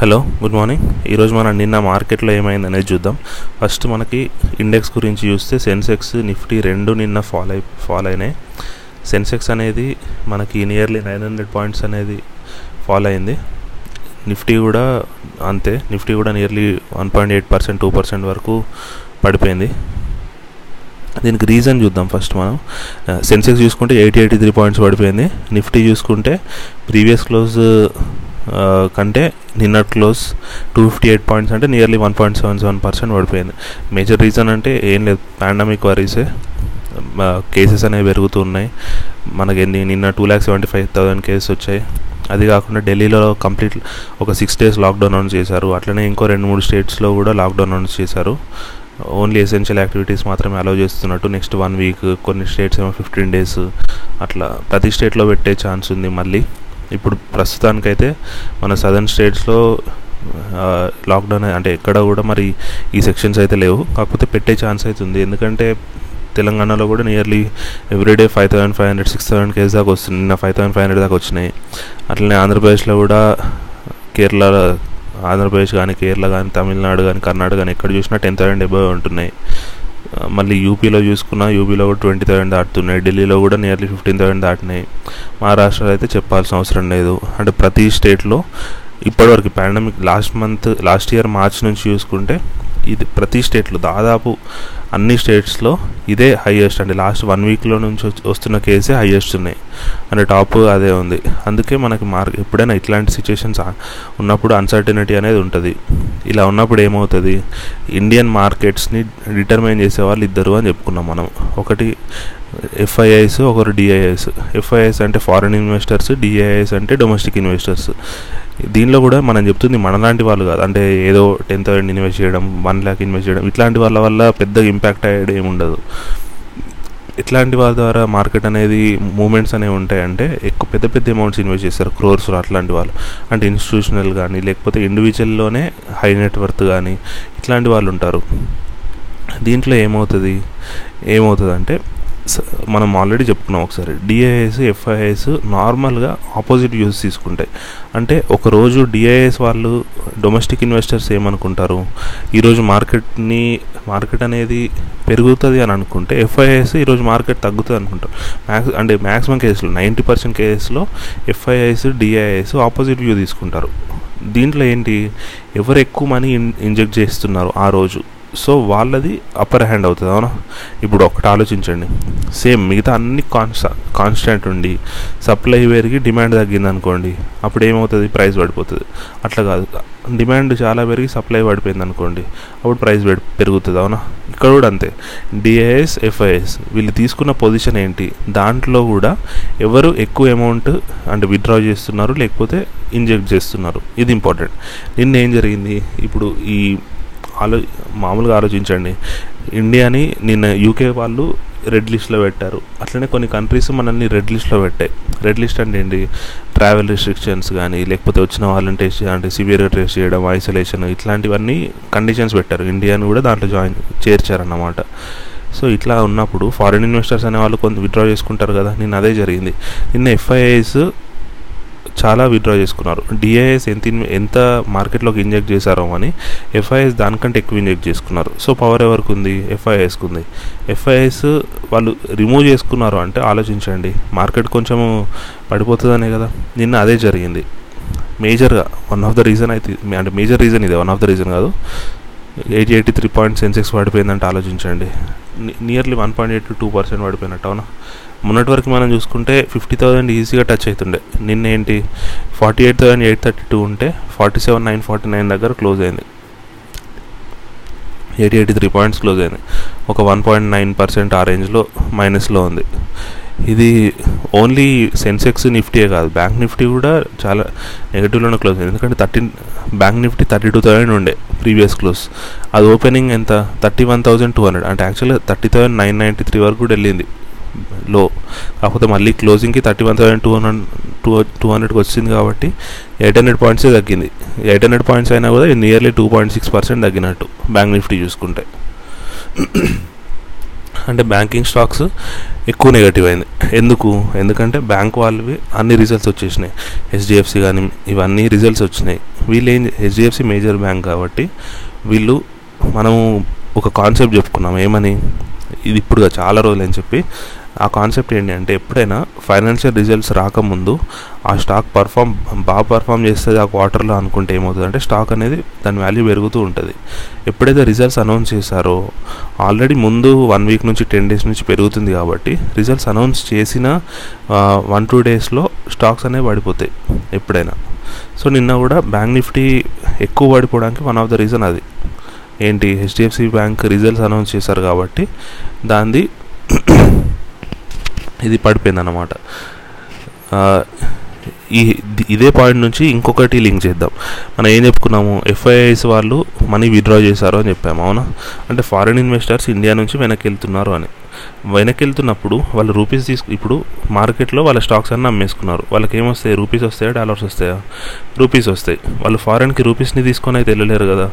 Hello good morning. ఈరోజు మనం నిన్న మార్కెట్లో ఏమైంది అనేది చూద్దాం. ఫస్ట్ మనకి ఇండెక్స్ గురించి చూస్తే సెన్సెక్స్ నిఫ్టీ రెండు నిన్న ఫాల్ అయి ఫాల్ అయినాయి. సెన్సెక్స్ అనేది మనకి నియర్లీ నైన్ హండ్రెడ్ పాయింట్స్ అనేది ఫాల్ అయింది. నిఫ్టీ కూడా అంతే. నిఫ్టీ కూడా nearly one point eight percent two percent వరకు పడిపోయింది. దీనికి రీజన్ చూద్దాం ఫస్ట్ మనం. సెన్సెక్స్ చూసుకుంటే ఎయిటీ ఎయిటీ త్రీ పాయింట్స్ పడిపోయింది. నిఫ్టీ చూసుకుంటే ప్రీవియస్ క్లోజ్ కంటే నిన్నటి close two fifty eight points అంటే nearly one point seven seven percent పడిపోయింది. మేజర్ రీజన్ అంటే ఏం లేదు. పాండమిక్ వరీసే కేసెస్ అనేవి పెరుగుతూ ఉన్నాయి. మనకి ఎన్ని నిన్న two lakh seventy five thousand cases వచ్చాయి. అది కాకుండా ఢిల్లీలో కంప్లీట్ ఒక సిక్స్ డేస్ లాక్డౌన్ అనౌన్స్ చేశారు. అట్లనే ఇంకో రెండు మూడు స్టేట్స్లో కూడా లాక్డౌన్ అనౌన్స్ చేశారు. ఓన్లీ ఎసెన్షియల్ యాక్టివిటీస్ మాత్రమే అలౌ చేస్తున్నట్టు నెక్స్ట్ వన్ వీక్ కొన్ని స్టేట్స్ ఏమో ఫిఫ్టీన్ డేస్ అట్లా ప్రతి స్టేట్లో పెట్టే ఛాన్స్ ఉంది మళ్ళీ. ఇప్పుడు ప్రస్తుతానికైతే మన సదర్న్ స్టేట్స్లో లాక్డౌన్ అంటే ఎక్కడ కూడా మరి ఈ సెక్షన్స్ అయితే లేవు. కాకపోతే పెట్టే ఛాన్స్ అయితే ఉంది. ఎందుకంటే తెలంగాణలో కూడా nearly everyday five thousand five hundred six thousand case దాకా వస్తుంది నిన్న ఫైవ్ థౌసండ్ ఫైవ్ హండ్రెడ్ దాకా వచ్చినాయి. అట్లనే ఆంధ్రప్రదేశ్లో కూడా కేరళ ఆంధ్రప్రదేశ్ కానీ కేరళ కానీ తమిళనాడు కానీ కర్ణాటక కానీ ఎక్కడ చూసినా టెన్ థౌసండ్ ఎబవ్ ఉంటున్నాయి. మళ్ళీ యూపీలో చూసుకున్నా యూపీలో కూడా ట్వంటీ థౌసండ్ దాటుతున్నాయి. ఢిల్లీలో కూడా నియర్లీ ఫిఫ్టీన్ థౌసండ్ దాటినాయి. మహారాష్ట్రలో అయితే చెప్పాల్సిన అవసరం లేదు. అంటే ప్రతి స్టేట్లో ఇప్పటివరకు pandemic last month last year March నుంచి చూసుకుంటే ఇది ప్రతి స్టేట్లో దాదాపు అన్ని స్టేట్స్లో ఇదే హైయెస్ట్ అంటే లాస్ట్ వన్ వీక్లో నుంచి వస్తున్న కేసే హైయెస్ట్ ఉన్నాయి. అంటే టాప్ అదే ఉంది. అందుకే మనకి మార్క్ ఎప్పుడైనా ఇట్లాంటి సిచ్యుయేషన్స్ ఉన్నప్పుడు అన్సర్టనిటీ అనేది ఉంటుంది. ఇలా ఉన్నప్పుడు ఏమవుతుంది? ఇండియన్ మార్కెట్స్ని డిటర్మైన్ చేసే వాళ్ళు ఇద్దరు అని చెప్పుకున్నాం మనం. ఒకటి ఎఫ్ఐఐస్ ఒకరు డిఐఎస్ ఎఫ్ఐఐస్ అంటే ఫారిన్ ఇన్వెస్టర్స్ డిఐఎస్ అంటే డొమెస్టిక్ ఇన్వెస్టర్స్ దీనిలో కూడా మనం చెప్తుంది మనలాంటి వాళ్ళు కాదు. అంటే ఏదో టెన్ థౌసండ్ ఇన్వెస్ట్ చేయడం వన్ ల్యాక్ ఇన్వెస్ట్ చేయడం ఇట్లాంటి వాళ్ళ వల్ల పెద్ద ఇంపాక్ట్ అయ్యేది ఏముండదు ఇట్లాంటి వాళ్ళ ద్వారా మార్కెట్ అనేది మూమెంట్స్ అనేవి ఉంటాయంటే ఎక్కువ పెద్ద పెద్ద అమౌంట్స్ ఇన్వెస్ట్ చేస్తారు. క్రోర్స్ అట్లాంటి వాళ్ళు. అంటే ఇన్స్టిట్యూషనల్ కానీ లేకపోతే ఇండివిజువల్లోనే హై నెట్వర్త్ కానీ ఇట్లాంటి వాళ్ళు ఉంటారు. దీంట్లో ఏమవుతుంది? ఏమవుతుంది అంటే మనం ఆల్రెడీ చెప్పుకున్నాం ఒకసారి. డిఐఎస్ ఎఫ్ఐఎస్ నార్మల్గా ఆపోజిట్ వ్యూస్ తీసుకుంటాయి. అంటే ఒకరోజు డిఐఎస్ వాళ్ళు డొమెస్టిక్ ఇన్వెస్టర్స్ ఏమనుకుంటారు? ఈరోజు మార్కెట్ని మార్కెట్ అనేది పెరుగుతుంది అని అనుకుంటే ఎఫ్ఐఎస్ ఈరోజు మార్కెట్ తగ్గుతుంది అనుకుంటారు. మ్యాక్స్ అంటే మ్యాక్సిమం కేసులు నైంటీ పర్సెంట్ కేసెస్లో ఎఫ్ఐఎస్ డిఐఎస్ ఆపోజిట్ వ్యూ తీసుకుంటారు. దీంట్లో ఏంటి? ఎవరు ఎక్కువ మనీ ఇంజెక్ట్ చేస్తున్నారు ఆ రోజు? సో వాళ్ళది అప్పర్ హ్యాండ్ అవుతుంది అవునా? ఇప్పుడు ఒకటి ఆలోచించండి. సేమ్ మిగతా అన్ని కాన్స్టా కాన్స్టెంట్ ఉండి సప్లై పెరిగి డిమాండ్ తగ్గింది అనుకోండి అప్పుడు ఏమవుతుంది? ప్రైస్ పడిపోతుంది. అట్లా కాదు. డిమాండ్ చాలా పెరిగి సప్లై పడిపోయింది అనుకోండి అప్పుడు ప్రైస్ పెరుగుతుంది అవునా? ఇక్కడ కూడా అంతే. డిఐఎస్ ఎఫ్ఐఎస్ వీళ్ళు తీసుకున్న పొజిషన్ ఏంటి? దాంట్లో కూడా ఎవరు ఎక్కువ అమౌంట్ అంటే విత్డ్రా చేస్తున్నారు లేకపోతే ఇంజెక్ట్ చేస్తున్నారు. ఇది ఇంపార్టెంట్ నిన్న ఏం జరిగింది? ఇప్పుడు ఈ ఆలో మామూలుగా ఆలోచించండి. ఇండియాని నిన్న యూకే వాళ్ళు రెడ్ లిస్ట్లో పెట్టారు. అట్లనే కొన్ని కంట్రీస్ మనల్ని రెడ్ లిస్ట్లో పెట్టాయి. రెడ్ లిస్ట్ అంటే ఏంటి? ట్రావెల్ రిస్ట్రిక్షన్స్ కానీ లేకపోతే వచ్చిన వాళ్ళని టెస్ట్ అంటే సివియర్గా టెస్ట్ చేయడం ఐసోలేషన్ ఇట్లాంటివన్నీ కండిషన్స్ పెట్టారు. ఇండియాని కూడా దాంట్లో జాయిన్ చేర్చారన్నమాట. సో ఇట్లా ఉన్నప్పుడు ఫారిన్ ఇన్వెస్టర్స్ అనే వాళ్ళు కొంత విత్డ్రా చేసుకుంటారు కదా. నిన్న అదే జరిగింది. నిన్న ఎఫ్ఐఐస్ చాలా విత్డ్రా చేసుకున్నారు. డిఐఎస్ ఎంత ఎంత మార్కెట్లోకి ఇంజెక్ట్ చేశారో అని ఎఫ్ఐఎస్ దానికంటే ఎక్కువ ఇంజెక్ట్ చేసుకున్నారు. సో పవర్ ఎవరికి ఉంది? ఎఫ్ఐఎస్కి ఉంది. ఎఫ్ఐఎస్ వాళ్ళు రిమూవ్ చేసుకున్నారు అంటే ఆలోచించండి. మార్కెట్ కొంచెం పడిపోతుందనే కదా. నిన్న అదే జరిగింది. మేజర్గా వన్ ఆఫ్ ద రీజన్ అయితే అంటే మేజర్ రీజన్ ఇదే వన్ ఆఫ్ ద రీజన్ కాదు. Eighty eighty three point Sensex పడిపోయిందంటే ఆలోచించండి. Nearly one point eight two percent పడిపోయినట్టు అవునా? మొన్నటి వరకు మనం చూసుకుంటే ఫిఫ్టీ థౌసండ్ ఈజీగా టచ్ అవుతుండే. నిన్న ఏంటి forty eight thousand eight thirty two ఉంటే forty seven nine forty nine దగ్గర క్లోజ్ అయింది. Eighty eighty three points close అయింది. ఒక వన్ పాయింట్ నైన్ పర్సెంట్ ఆ రేంజ్లో మైనస్లో ఉంది. ఇది ఓన్లీ సెన్సెక్స్ నిఫ్టీయే కాదు. బ్యాంక్ నిఫ్టీ కూడా చాలా నెగిటివ్లోనే క్లోజ్ అయింది. ఎందుకంటే thirteen bank Nifty thirty two thousand ఉండే ప్రీవియస్ క్లోజ్ అది ఓపెనింగ్ ఎంత? Thirty one thousand two hundred అంటే యాక్చువల్గా thirty thousand nine ninety three వరకు కూడా వెళ్ళింది. లో. కాకపోతే మళ్ళీ క్లోజింగ్కి thirty one thousand two hundred two two హండ్రెడ్కి వచ్చింది కాబట్టి ఎయిట్ హండ్రెడ్ పాయింట్సే తగ్గింది. ఎయిట్ హండ్రెడ్ పాయింట్స్ అయినా కూడా nearly two point six percent తగ్గినట్టు బ్యాంక్ నిఫ్టీ చూసుకుంటే. అంటే బ్యాంకింగ్ స్టాక్స్ ఎక్కువ నెగటివ్ అయింది. ఎందుకు? ఎందుకంటే బ్యాంక్ వాళ్ళవి అన్ని రిజల్ట్స్ వచ్చేసినాయి. హెచ్డిఎఫ్సి కానీ ఇవన్నీ రిజల్ట్స్ వచ్చినాయి. వీళ్ళు ఏం హెచ్డిఎఫ్సి మేజర్ బ్యాంక్ కాబట్టి వీళ్ళు మనము ఒక కాన్సెప్ట్ చెప్పుకున్నాం. ఏమని? ఇది ఇప్పుడు చాలా రోజులు అని చెప్పి ఆ కాన్సెప్ట్ ఏంటి అంటే ఎప్పుడైనా ఫైనాన్షియల్ రిజల్ట్స్ రాకముందు ఆ స్టాక్ పర్ఫామ్ బాగా పర్ఫామ్ చేస్తుంది ఆ క్వార్టర్లో అనుకుంటే ఏమవుతుంది? అంటే స్టాక్ అనేది దాని వాల్యూ పెరుగుతూ ఉంటుంది. ఎప్పుడైతే రిజల్ట్స్ అనౌన్స్ చేశారో ఆల్రెడీ ముందు వన్ వీక్ నుంచి టెన్ డేస్ నుంచి పెరుగుతుంది కాబట్టి రిజల్ట్స్ అనౌన్స్ చేసిన వన్ టూ డేస్లో స్టాక్స్ అనేవి పడిపోతాయి ఎప్పుడైనా. సో నిన్న కూడా బ్యాంక్ నిఫ్టీ ఎక్కువ పడిపోవడానికి వన్ ఆఫ్ ద రీజన్ అది. ఏంటి? హెచ్డిఎఫ్సి బ్యాంక్ రిజల్ట్స్ అనౌన్స్ చేశారు కాబట్టి దాన్ని ఇది పడిపోయింది అన్నమాట ఈ ఇదే పాయింట్ నుంచి ఇంకొకటి లింక్ చేద్దాం. మనం ఏం చెప్పుకున్నాము? ఎఫ్ఐఐస్ వాళ్ళు మనీ విత్డ్రా చేశారు అని చెప్పాము అవునా? అంటే ఫారిన్ ఇన్వెస్టర్స్ ఇండియా నుంచి వెనక్కి వెళ్తున్నారు అని. వెనక్కి వెళ్తున్నప్పుడు వాళ్ళు రూపీస్ తీసుకు ఇప్పుడు మార్కెట్లో వాళ్ళ స్టాక్స్ అన్నీ అమ్మేసుకున్నారు. వాళ్ళకి ఏమొస్తాయి రూపీస్ వస్తాయా? డాలర్స్ వస్తాయా? రూపీస్ వస్తాయి. వాళ్ళు ఫారెన్కి రూపీస్ని తీసుకొని అయితే వెళ్ళలేరు కదా.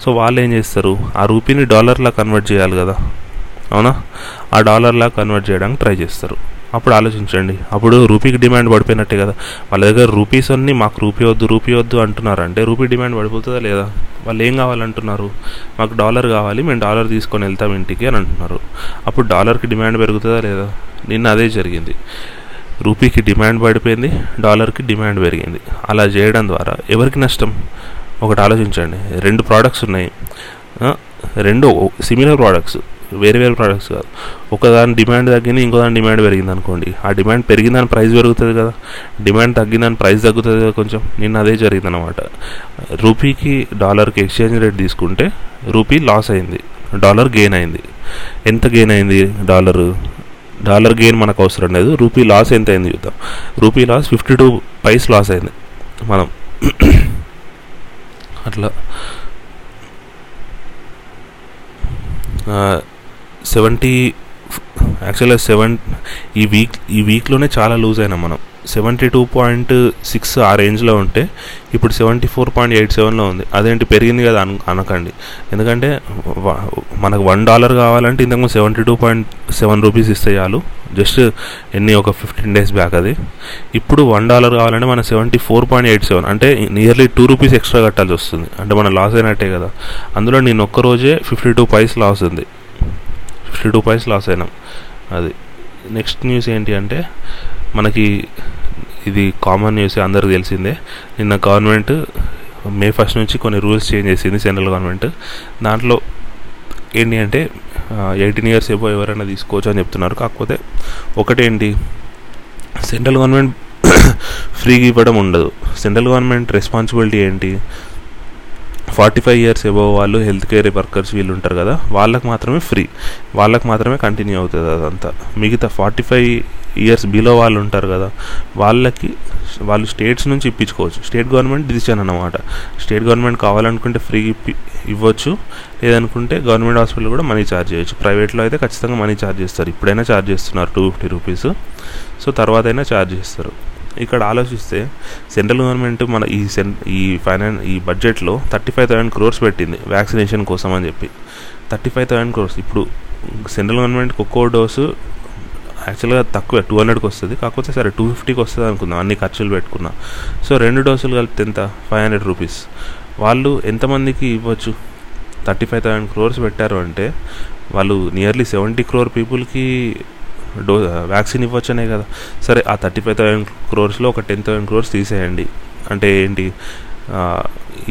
సో వాళ్ళు ఏం చేస్తారు? ఆ రూపీని డాలర్లా కన్వర్ట్ చేయాలి కదా. అవునా? ఆ డాలర్లా కన్వర్ట్ చేయడానికి ట్రై చేస్తారు. అప్పుడు ఆలోచించండి. అప్పుడు రూపీకి డిమాండ్ పడిపోయినట్టే కదా. వాళ్ళ దగ్గర రూపీస్ అన్నీ మాకు రూపీ వద్దు రూపీ వద్దు అంటున్నారు. అంటే రూపీ డిమాండ్ పడిపోతుందా లేదా? వాళ్ళు ఏం కావాలంటున్నారు? మాకు డాలర్ కావాలి మేము డాలర్ తీసుకొని వెళ్తాం ఇంటికి అని అంటున్నారు. అప్పుడు డాలర్కి డిమాండ్ పెరుగుతుందా లేదా? నిన్న అదే జరిగింది. రూపీకి డిమాండ్ పడిపోయింది డాలర్కి డిమాండ్ పెరిగింది. అలా చేయడం ద్వారా ఎవరికి నష్టం? ఒకటి ఆలోచించండి. రెండు ప్రోడక్ట్స్ ఉన్నాయి. రెండు సిమిలర్ ప్రోడక్ట్స్ వేరే వేరే ప్రోడక్ట్స్ కాదు. ఒకదాని డిమాండ్ తగ్గింది ఇంకో దాని డిమాండ్ పెరిగింది అనుకోండి. ఆ డిమాండ్ పెరిగిందని ప్రైస్ పెరుగుతుంది కదా. డిమాండ్ తగ్గిందని ప్రైస్ తగ్గుతుంది కదా కొంచెం. నిన్న అదే జరిగింది అనమాట రూపీకి డాలర్కి ఎక్స్చేంజ్ రేట్ తీసుకుంటే రూపీ లాస్ అయింది. డాలర్ గెయిన్ అయింది. ఎంత గెయిన్ అయింది డాలర్ డాలర్ గెయిన్ మనకు అవసరం లేదు. రూపీ లాస్ ఎంత అయింది చూద్దాం. Rupee loss fifty two paise loss అయింది. మనం అట్లా. సెవెంటీ యాక్చువల్గా సెవెన్ ఈ వీక్ ఈ వీక్లోనే చాలా లూజ్ అయినాం మనం. సెవెంటీ టూ పాయింట్ సిక్స్ ఆ రేంజ్లో ఉంటే ఇప్పుడు సెవెంటీ ఫోర్ పాయింట్ ఎయిట్ సెవెన్లో ఉంది. అదేంటి పెరిగింది కదా అను అనకండి. ఎందుకంటే మనకు వన్ డాలర్ కావాలంటే ఇంతకుముందు seventy two point seven rupees ఇస్తే చాలు. జస్ట్ ఎన్ని ఒక ఫిఫ్టీన్ డేస్ బ్యాక్ అది. ఇప్పుడు వన్ డాలర్ కావాలంటే మన seventy four point eight seven. అంటే నియర్లీ టూ రూపీస్ ఎక్స్ట్రా కట్టాల్సి వస్తుంది. అంటే మన లాస్ అయినట్టే కదా. అందులో నేను ఒక్కరోజే ఫిఫ్టీ టూ పైస్ లాస్ ఉంది. ఫిఫ్టీ టూ పాయింట్స్ లాస్ అయినాం. అది నెక్స్ట్ న్యూస్ ఏంటి అంటే మనకి ఇది కామన్ న్యూస్ అందరికి తెలిసిందే. నిన్న గవర్నమెంట్ మే ఫస్ట్ నుంచి కొన్ని రూల్స్ చేంజ్ చేసింది సెంట్రల్ గవర్నమెంట్. దాంట్లో ఏంటి అంటే ఎయిటీన్ ఇయర్స్ ఏవో ఎవరైనా తీసుకోవచ్చు అని చెప్తున్నారు. కాకపోతే ఒకటేంటి సెంట్రల్ గవర్నమెంట్ ఫ్రీగా ఇవ్వడం ఉండదు. సెంట్రల్ గవర్నమెంట్ రెస్పాన్సిబిలిటీ ఏంటి? ఫార్టీ ఫైవ్ ఇయర్స్ ఎబో వాళ్ళు హెల్త్ కేర్ వర్కర్స్ వీళ్ళు ఉంటారు కదా వాళ్ళకి మాత్రమే ఫ్రీ. వాళ్ళకి మాత్రమే కంటిన్యూ అవుతుంది అదంతా. మిగతా ఫార్టీ ఫైవ్ ఇయర్స్ బిలో వాళ్ళు ఉంటారు కదా వాళ్ళకి వాళ్ళు స్టేట్స్ నుంచి ఇప్పించుకోవచ్చు. స్టేట్ గవర్నమెంట్ డిసిషన్ అన్నమాట. స్టేట్ గవర్నమెంట్ కావాలనుకుంటే ఫ్రీ ఇప్పి ఇవ్వచ్చు. లేదనుకుంటే గవర్నమెంట్ హాస్పిటల్ కూడా మనీ ఛార్జ్ చేయొచ్చు. ప్రైవేట్లో అయితే ఖచ్చితంగా మనీ ఛార్జ్ చేస్తారు. ఇప్పుడైనా ఛార్జ్ చేస్తున్నారు టూ ఫిఫ్టీ రూపీస్. సో తర్వాత అయినా ఛార్జ్ చేస్తారు. ఇక్కడ ఆలోచిస్తే సెంట్రల్ గవర్నమెంట్ మన ఈ సెన్ ఈ ఫైనాన్ ఈ బడ్జెట్లో థర్టీ ఫైవ్ థౌసండ్ క్రోర్స్ పెట్టింది వ్యాక్సినేషన్ కోసం అని చెప్పి. Thirty five thousand crores. ఇప్పుడు సెంట్రల్ గవర్నమెంట్ ఒక్కో డోసు యాక్చువల్గా తక్కువ టూ హండ్రెడ్కి వస్తుంది. కాకపోతే సరే టూ ఫిఫ్టీకి వస్తుంది అనుకుందాం అన్ని ఖర్చులు పెట్టుకున్నా. సో రెండు డోసులు కలిపితే ఎంత? Five hundred rupees. వాళ్ళు ఎంతమందికి ఇవ్వచ్చు? థర్టీ ఫైవ్ థౌసండ్ క్రోర్స్ పెట్టారు అంటే వాళ్ళు నియర్లీ సెవెంటీ క్రోర్ పీపుల్కి డో వ్యాక్సిన్ ఇవ్వచ్చనే కదా. సరే ఆ థర్టీ ఫైవ్ థౌసండ్ క్రోర్స్లో ఒక టెన్ థౌసండ్ క్రోర్స్ తీసేయండి. అంటే ఏంటి?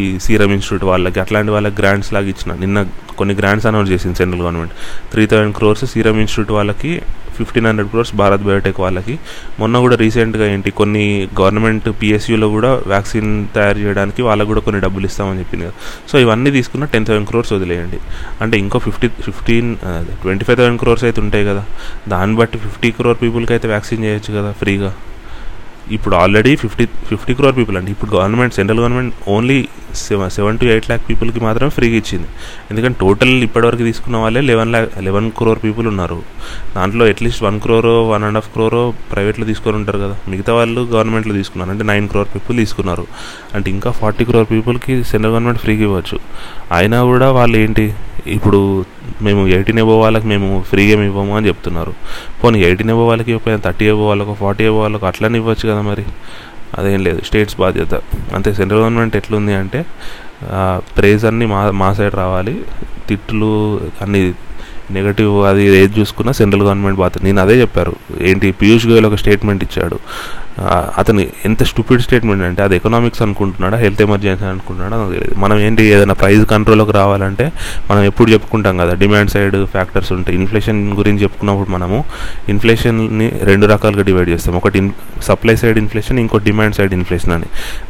ఈ సీరం ఇన్స్టిట్యూట్ వాళ్ళకి అట్లాంటి వాళ్ళకి గ్రాంట్స్ లాగా ఇచ్చిన. నిన్న కొన్ని గ్రాంట్స్ అనౌన్స్ చేసింది central government. Three thousand crores Serum Institute వాళ్ళకి fifteen hundred crores Bharat Biotech వాళ్ళకి. మొన్న కూడా రీసెంట్గా ఏంటి కొన్ని గవర్నమెంట్ పిఎస్యూలో కూడా వ్యాక్సిన్ తయారు చేయడానికి వాళ్ళకు కూడా కొన్ని డబ్బులు ఇస్తామని చెప్పింది కదా. సో ఇవన్నీ తీసుకున్న టెన్ థౌసండ్ క్రోర్స్ వదిలేయండి. అంటే ఇంకో fifty fifteen twenty five thousand crores అయితే ఉంటాయి కదా. దాన్ని బట్టి ఫిఫ్టీ క్రోర్ పీపుల్కి అయితే వ్యాక్సిన్ చేయొచ్చు కదా ఫ్రీగా ఇప్పుడు already fifty fifty crore people అండి. ఇప్పుడు government central government only seven seven to eight lakh పీపుల్కి మాత్రం ఫ్రీగా ఇచ్చింది. ఎందుకంటే టోటల్ ఇప్పటివరకు తీసుకున్న వాళ్ళే eleven lakh eleven crore people ఉన్నారు. దాంట్లో అట్లీస్ట్ వన్ క్రోరో వన్ అండ్ హాఫ్ క్రోరో ప్రైవేట్లో తీసుకొని ఉంటారు కదా. మిగతా వాళ్ళు గవర్నమెంట్లో తీసుకున్నారు. అంటే నైన్ క్రోర్ పీపుల్ తీసుకున్నారు. అంటే ఇంకా ఫార్టీ క్రోర్ పీపుల్కి సెంట్రల్ గవర్నమెంట్ ఫ్రీగా ఇవ్వచ్చు. అయినా కూడా వాళ్ళు ఏంటి? ఇప్పుడు మేము ఎయిటీన్ ఎబో వాళ్ళకి మేము ఫ్రీగా ఏమి ఇవ్వము అని చెప్తున్నారు. పోనీ ఎయిటీన్ ఎబో వాళ్ళకి ఇవ్వకపోయినా థర్టీ ఎబో వాళ్ళకు ఫార్టీ ఎబో వాళ్ళకు అట్లనే ఇవ్వచ్చు కదా. మరి? అదేం లేదు. స్టేట్స్ బాధ్యత. అంతే సెంట్రల్ గవర్నమెంట్ ఎట్లుంది అంటే ప్రేజ్ అన్నీ మా మా సైడ్ రావాలి. తిట్లు అన్ని నెగటివ్ అది ఏది చూసుకున్నా సెంట్రల్ గవర్నమెంట్ బాధ్యత. నేను అదే చెప్పారు. ఏంటి? పీయూష్ గోయల్ ఒక స్టేట్మెంట్ ఇచ్చాడు. అతను ఎంత స్టూపిడ్ స్టేట్మెంట్ అంటే అది ఎకనామిక్స్ అనుకుంటున్నాడా హెల్త్ ఎమర్జెన్సీ అనుకుంటున్నాడా తెలియదు మనం ఏంటి ఏదైనా ప్రైస్ కంట్రోల్లోకి రావాలంటే మనం ఎప్పుడు చెప్పుకుంటాం కదా డిమాండ్ సైడ్ ఫ్యాక్టర్స్ ఉంటాయి ఇన్ఫ్లేషన్ గురించి చెప్పుకున్నప్పుడు మనము ఇన్ఫ్లేషన్ని రెండు రకాలుగా డివైడ్ చేస్తాం. ఒకటి సప్లై సైడ్ ఇన్ఫ్లేషన్ ఇంకో డిమాండ్ సైడ్ ఇన్ఫ్లేషన్ అని.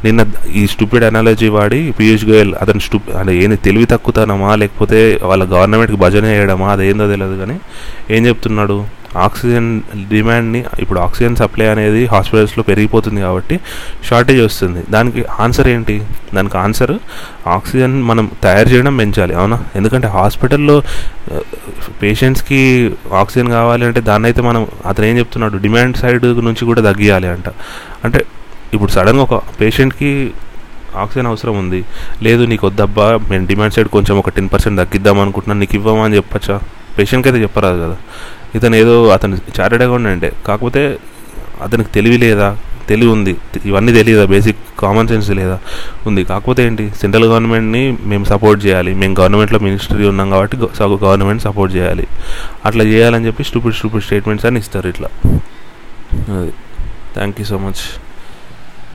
నిన్న ఈ స్టూపిడ్ అనాలజీ వాడి పీయూష్ గోయల్ అతను స్టూ అంటే ఏంది తెలివి తక్కువతనమా లేకపోతే వాళ్ళ గవర్నమెంట్కి భజన చేయడమా అదేందో తెలియదు కానీ ఏం చెప్తున్నాడు? ఆక్సిజన్ డిమాండ్ని ఇప్పుడు ఆక్సిజన్ సప్లై అనేది హాస్పిటల్స్లో పెరిగిపోతుంది కాబట్టి షార్టేజ్ వస్తుంది. దానికి ఆన్సర్ ఏంటి? దానికి ఆన్సర్ ఆక్సిజన్ మనం తయారు చేయడం పెంచాలి. అవునా? ఎందుకంటే హాస్పిటల్లో పేషెంట్స్కి ఆక్సిజన్ కావాలి అంటే దాన్ని అయితే మనం అతను ఏం చెప్తున్నాడు? డిమాండ్ సైడ్ నుంచి కూడా తగ్గియాలి అంట. అంటే ఇప్పుడు సడన్గా ఒక పేషెంట్కి ఆక్సిజన్ అవసరం ఉంది. లేదు నీకు వద్దబ్బా మేము డిమాండ్ సైడ్ కొంచెం ఒక టెన్ పర్సెంట్ తగ్గిద్దాం అనుకుంటున్నాను నీకు ఇవ్వమని చెప్పచ్చా? పేషెంట్కి అయితే చెప్పరాదు కదా. ఇతను ఏదో అతను చార్టెడ్ అకౌంటెంటే కాకపోతే అతనికి తెలివి లేదా తెలివి ఉంది. ఇవన్నీ తెలియదా? బేసిక్ కామన్ సెన్స్ లేదా? ఉంది. కాకపోతే ఏంటి? సెంట్రల్ గవర్నమెంట్ని మేము సపోర్ట్ చేయాలి. మేము గవర్నమెంట్లో మినిస్ట్రీ ఉన్నాం కాబట్టి గవర్నమెంట్ సపోర్ట్ చేయాలి. అట్లా చేయాలని చెప్పి స్టూపిడ్ స్టూపిడ్ స్టేట్మెంట్స్ అని ఇస్తారు ఇట్లా. అది. Thank you so much